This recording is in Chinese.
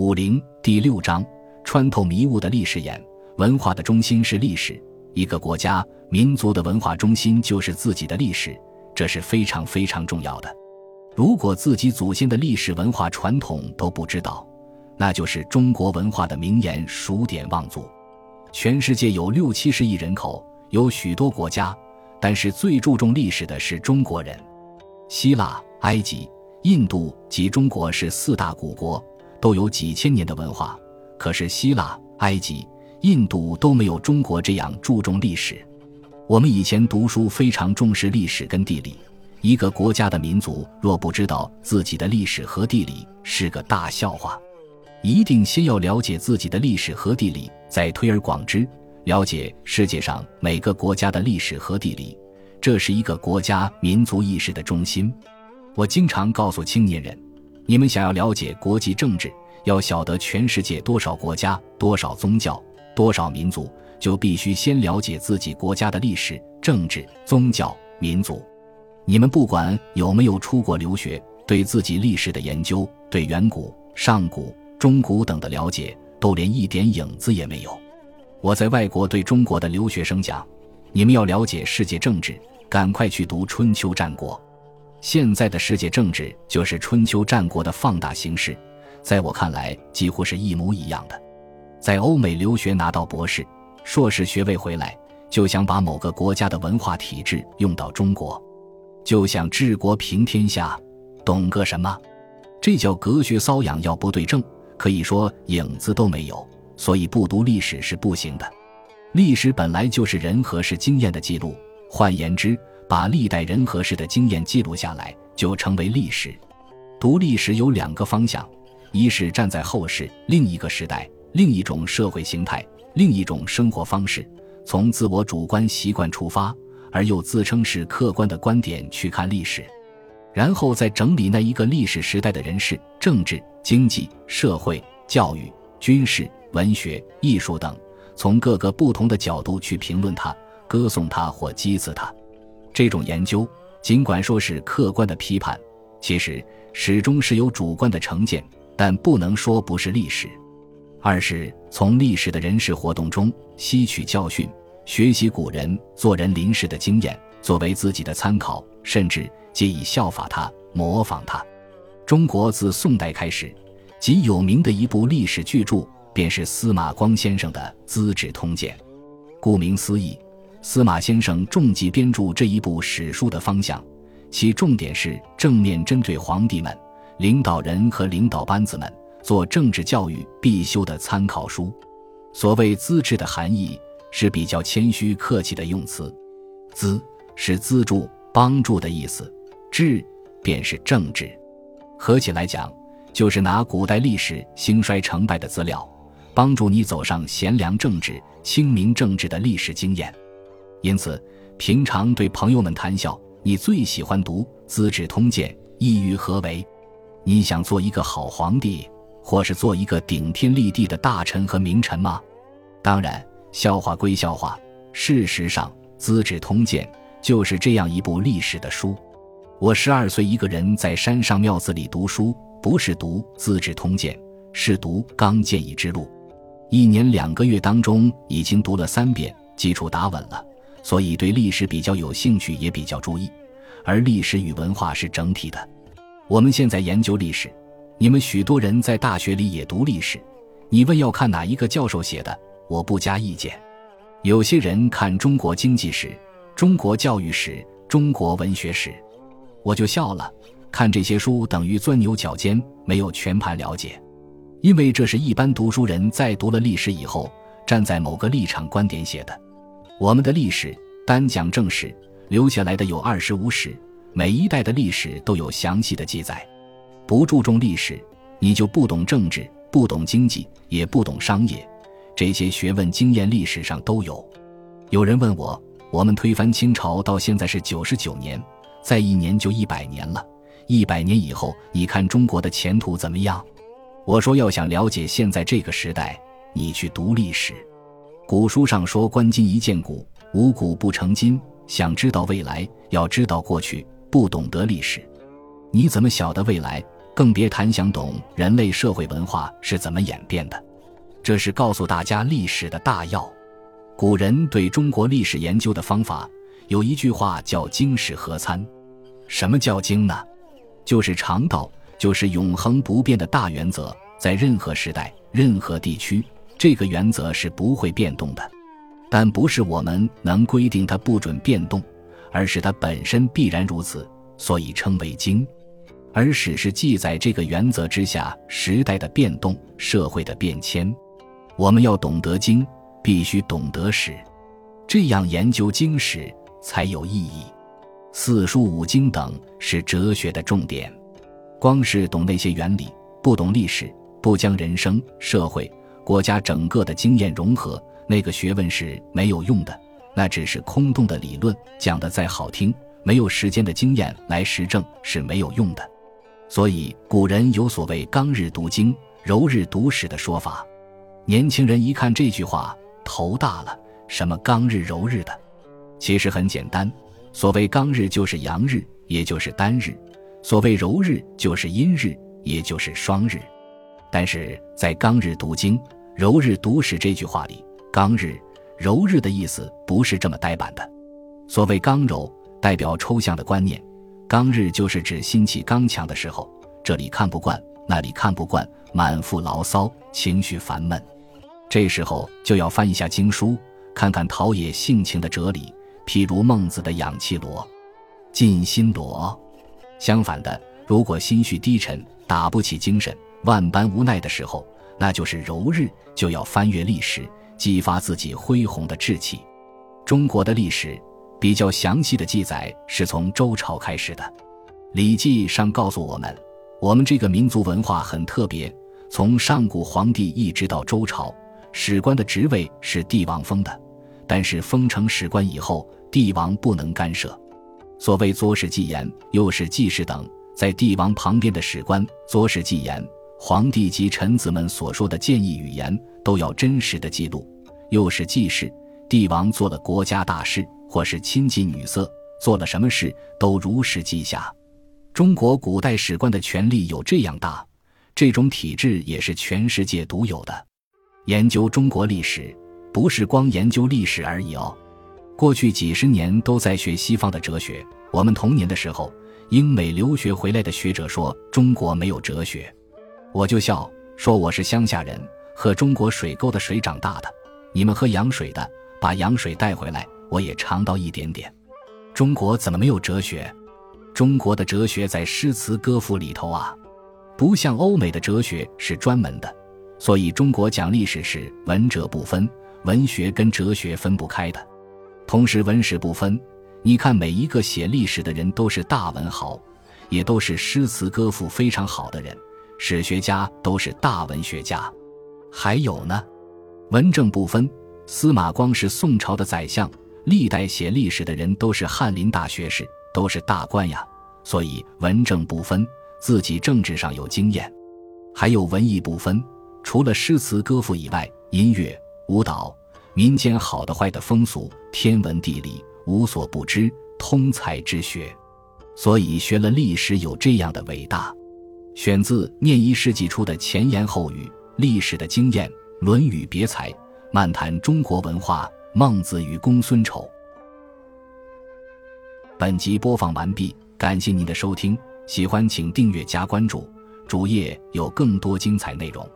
五零第六章：穿透迷雾的历史眼。文化的中心是历史，一个国家、民族的文化中心就是自己的历史，这是非常非常重要的。如果自己祖先的历史文化传统都不知道，那就是中国文化的名言“数典忘祖”。全世界有六七十亿人口，有许多国家，但是最注重历史的是中国人。希腊、埃及、印度及中国是四大古国。都有几千年的文化，可是希腊、埃及、印度都没有中国这样注重历史。我们以前读书非常重视历史跟地理，一个国家的民族若不知道自己的历史和地理，是个大笑话。一定先要了解自己的历史和地理，再推而广之，了解世界上每个国家的历史和地理，这是一个国家民族意识的中心。我经常告诉青年人。你们想要了解国际政治，要晓得全世界多少国家、多少宗教、多少民族，就必须先了解自己国家的历史、政治、宗教、民族。你们不管有没有出国留学，对自己历史的研究、对远古、上古、中古等的了解，都连一点影子也没有。我在外国对中国的留学生讲：你们要了解世界政治，赶快去读春秋战国。现在的世界政治就是春秋战国的放大形式，在我看来几乎是一模一样的。在欧美留学拿到博士、硕士学位回来，就想把某个国家的文化体制用到中国，就想治国平天下，懂个什么？这叫隔靴搔痒，要不对症，可以说影子都没有。所以不读历史是不行的。历史本来就是人和事经验的记录，换言之。把历代人和事的经验记录下来，就成为历史。读历史有两个方向：一是站在后世另一个时代、另一种社会形态、另一种生活方式，从自我主观习惯出发，而又自称是客观的观点去看历史；然后再整理那一个历史时代的人事、政治、经济、社会、教育、军事、文学、艺术等，从各个不同的角度去评论它、歌颂它或讥刺它。这种研究尽管说是客观的批判，其实始终是有主观的成见，但不能说不是历史。二是从历史的人事活动中吸取教训，学习古人做人临事的经验，作为自己的参考，甚至借以效法他、模仿他。中国自宋代开始，极有名的一部历史巨著，便是司马光先生的《资治通鉴》。顾名思义。司马先生重记编著这一部史书的方向，其重点是正面针对皇帝们、领导人和领导班子们做政治教育必修的参考书。所谓“资治”的含义是比较谦虚客气的用词，“资”是资助、帮助的意思，“治”便是政治。合起来讲，就是拿古代历史兴衰成败的资料，帮助你走上贤良政治、清明政治的历史经验。因此，平常对朋友们谈笑，你最喜欢读《资治通鉴》，意欲何为？你想做一个好皇帝，或是做一个顶天立地的大臣和名臣吗？当然，笑话归笑话，事实上，《资治通鉴》就是这样一部历史的书。我十二岁一个人在山上庙子里读书，不是读《资治通鉴》，是读《刚建议之录》，一年两个月当中已经读了三遍，基础打稳了。所以对历史比较有兴趣，也比较注意。而历史与文化是整体的。我们现在研究历史，你们许多人在大学里也读历史。你问要看哪一个教授写的，我不加意见。有些人看中国经济史、中国教育史、中国文学史，我就笑了。看这些书等于钻牛角尖，没有全盘了解。因为这是一般读书人在读了历史以后，站在某个立场观点写的。我们的历史单讲正史，留下来的有二十五史，每一代的历史都有详细的记载。不注重历史，你就不懂政治，不懂经济，也不懂商业。这些学问经验历史上都有。有人问我，我们推翻清朝到现在是九十九年，再一年就一百年了。一百年以后，你看中国的前途怎么样？我说，要想了解现在这个时代，你去读历史。古书上说：“观今宜鉴古，无古不成今。”想知道未来，要知道过去。不懂得历史，你怎么晓得未来？更别谈想懂人类社会文化是怎么演变的。这是告诉大家历史的大要。古人对中国历史研究的方法有一句话叫“经史合参”。什么叫经呢？就是常道，就是永恒不变的大原则，在任何时代、任何地区，这个原则是不会变动的。但不是我们能规定它不准变动，而是它本身必然如此，所以称为经。而史是记载这个原则之下时代的变动、社会的变迁。我们要懂得经。必须懂得史，这样研究经史才有意义。四书五经等是哲学的重点，光是懂那些原理，不懂历史，不将人生、社会、国家整个的经验融合，那个学问是没有用的，那只是空洞的理论，讲的再好听，没有时间的经验来实证是没有用的。所以古人有所谓“刚日读经，柔日读史”的说法。年轻人一看这句话。头大了，什么刚日柔日的？其实很简单，所谓刚日就是阳日，也就是单日；所谓柔日就是阴日，也就是双日。但是在刚日读经，柔日读史这句话里，刚日、柔日的意思不是这么呆板的。所谓刚柔，代表抽象的观念；刚日就是指心气刚强的时候，这里看不惯，那里看不惯，满腹牢骚，情绪烦闷。这时候就要翻一下经书，看看陶冶性情的哲理，譬如孟子的养气罗、静心罗。相反的，如果心绪低沉、打不起精神、万般无奈的时候，那就是柔日，就要翻阅历史，激发自己恢宏的志气。中国的历史比较详细的记载是从周朝开始的，《礼记》上告诉我们，我们这个民族文化很特别，从上古皇帝一直到周朝。史官的职位是帝王封的，但是封成史官以后，帝王不能干涉。所谓左史记言、右史记事等，在帝王旁边的史官，左史记言，皇帝及臣子们所说的建议语言都要真实的记录；又是记事，帝王做了国家大事，或是亲近女色，做了什么事都如实记下。中国古代史官的权力有这样大，这种体制也是全世界独有的。研究中国历史，不是光研究历史而已哦。过去几十年都在学西方的哲学。我们童年的时候，英美留学回来的学者说中国没有哲学，我就笑说我是乡下人，喝中国水沟的水长大的。你们喝洋水的，把洋水带回来，我也尝到一点点。中国怎么没有哲学？中国的哲学在诗词歌赋里头啊，不像欧美的哲学是专门的。所以，中国讲历史是文哲不分，文学跟哲学分不开的。同时，文史不分。你看，每一个写历史的人都是大文豪，也都是诗词歌赋非常好的人。史学家都是大文学家。还有呢，文政不分。司马光是宋朝的宰相，历代写历史的人都是翰林大学士，都是大官呀。所以，文政不分，自己政治上有经验。还有文艺不分。除了诗词歌赋以外，音乐、舞蹈、民间好的坏的风俗、天文地理，无所不知，通才之学。所以学了历史有这样的伟大。选自《念一世纪初的前言后语》，历史的经验，《论语别裁》，漫谈中国文化，孟子与公孙丑。本集播放完毕，感谢您的收听，喜欢请订阅加关注，主页有更多精彩内容。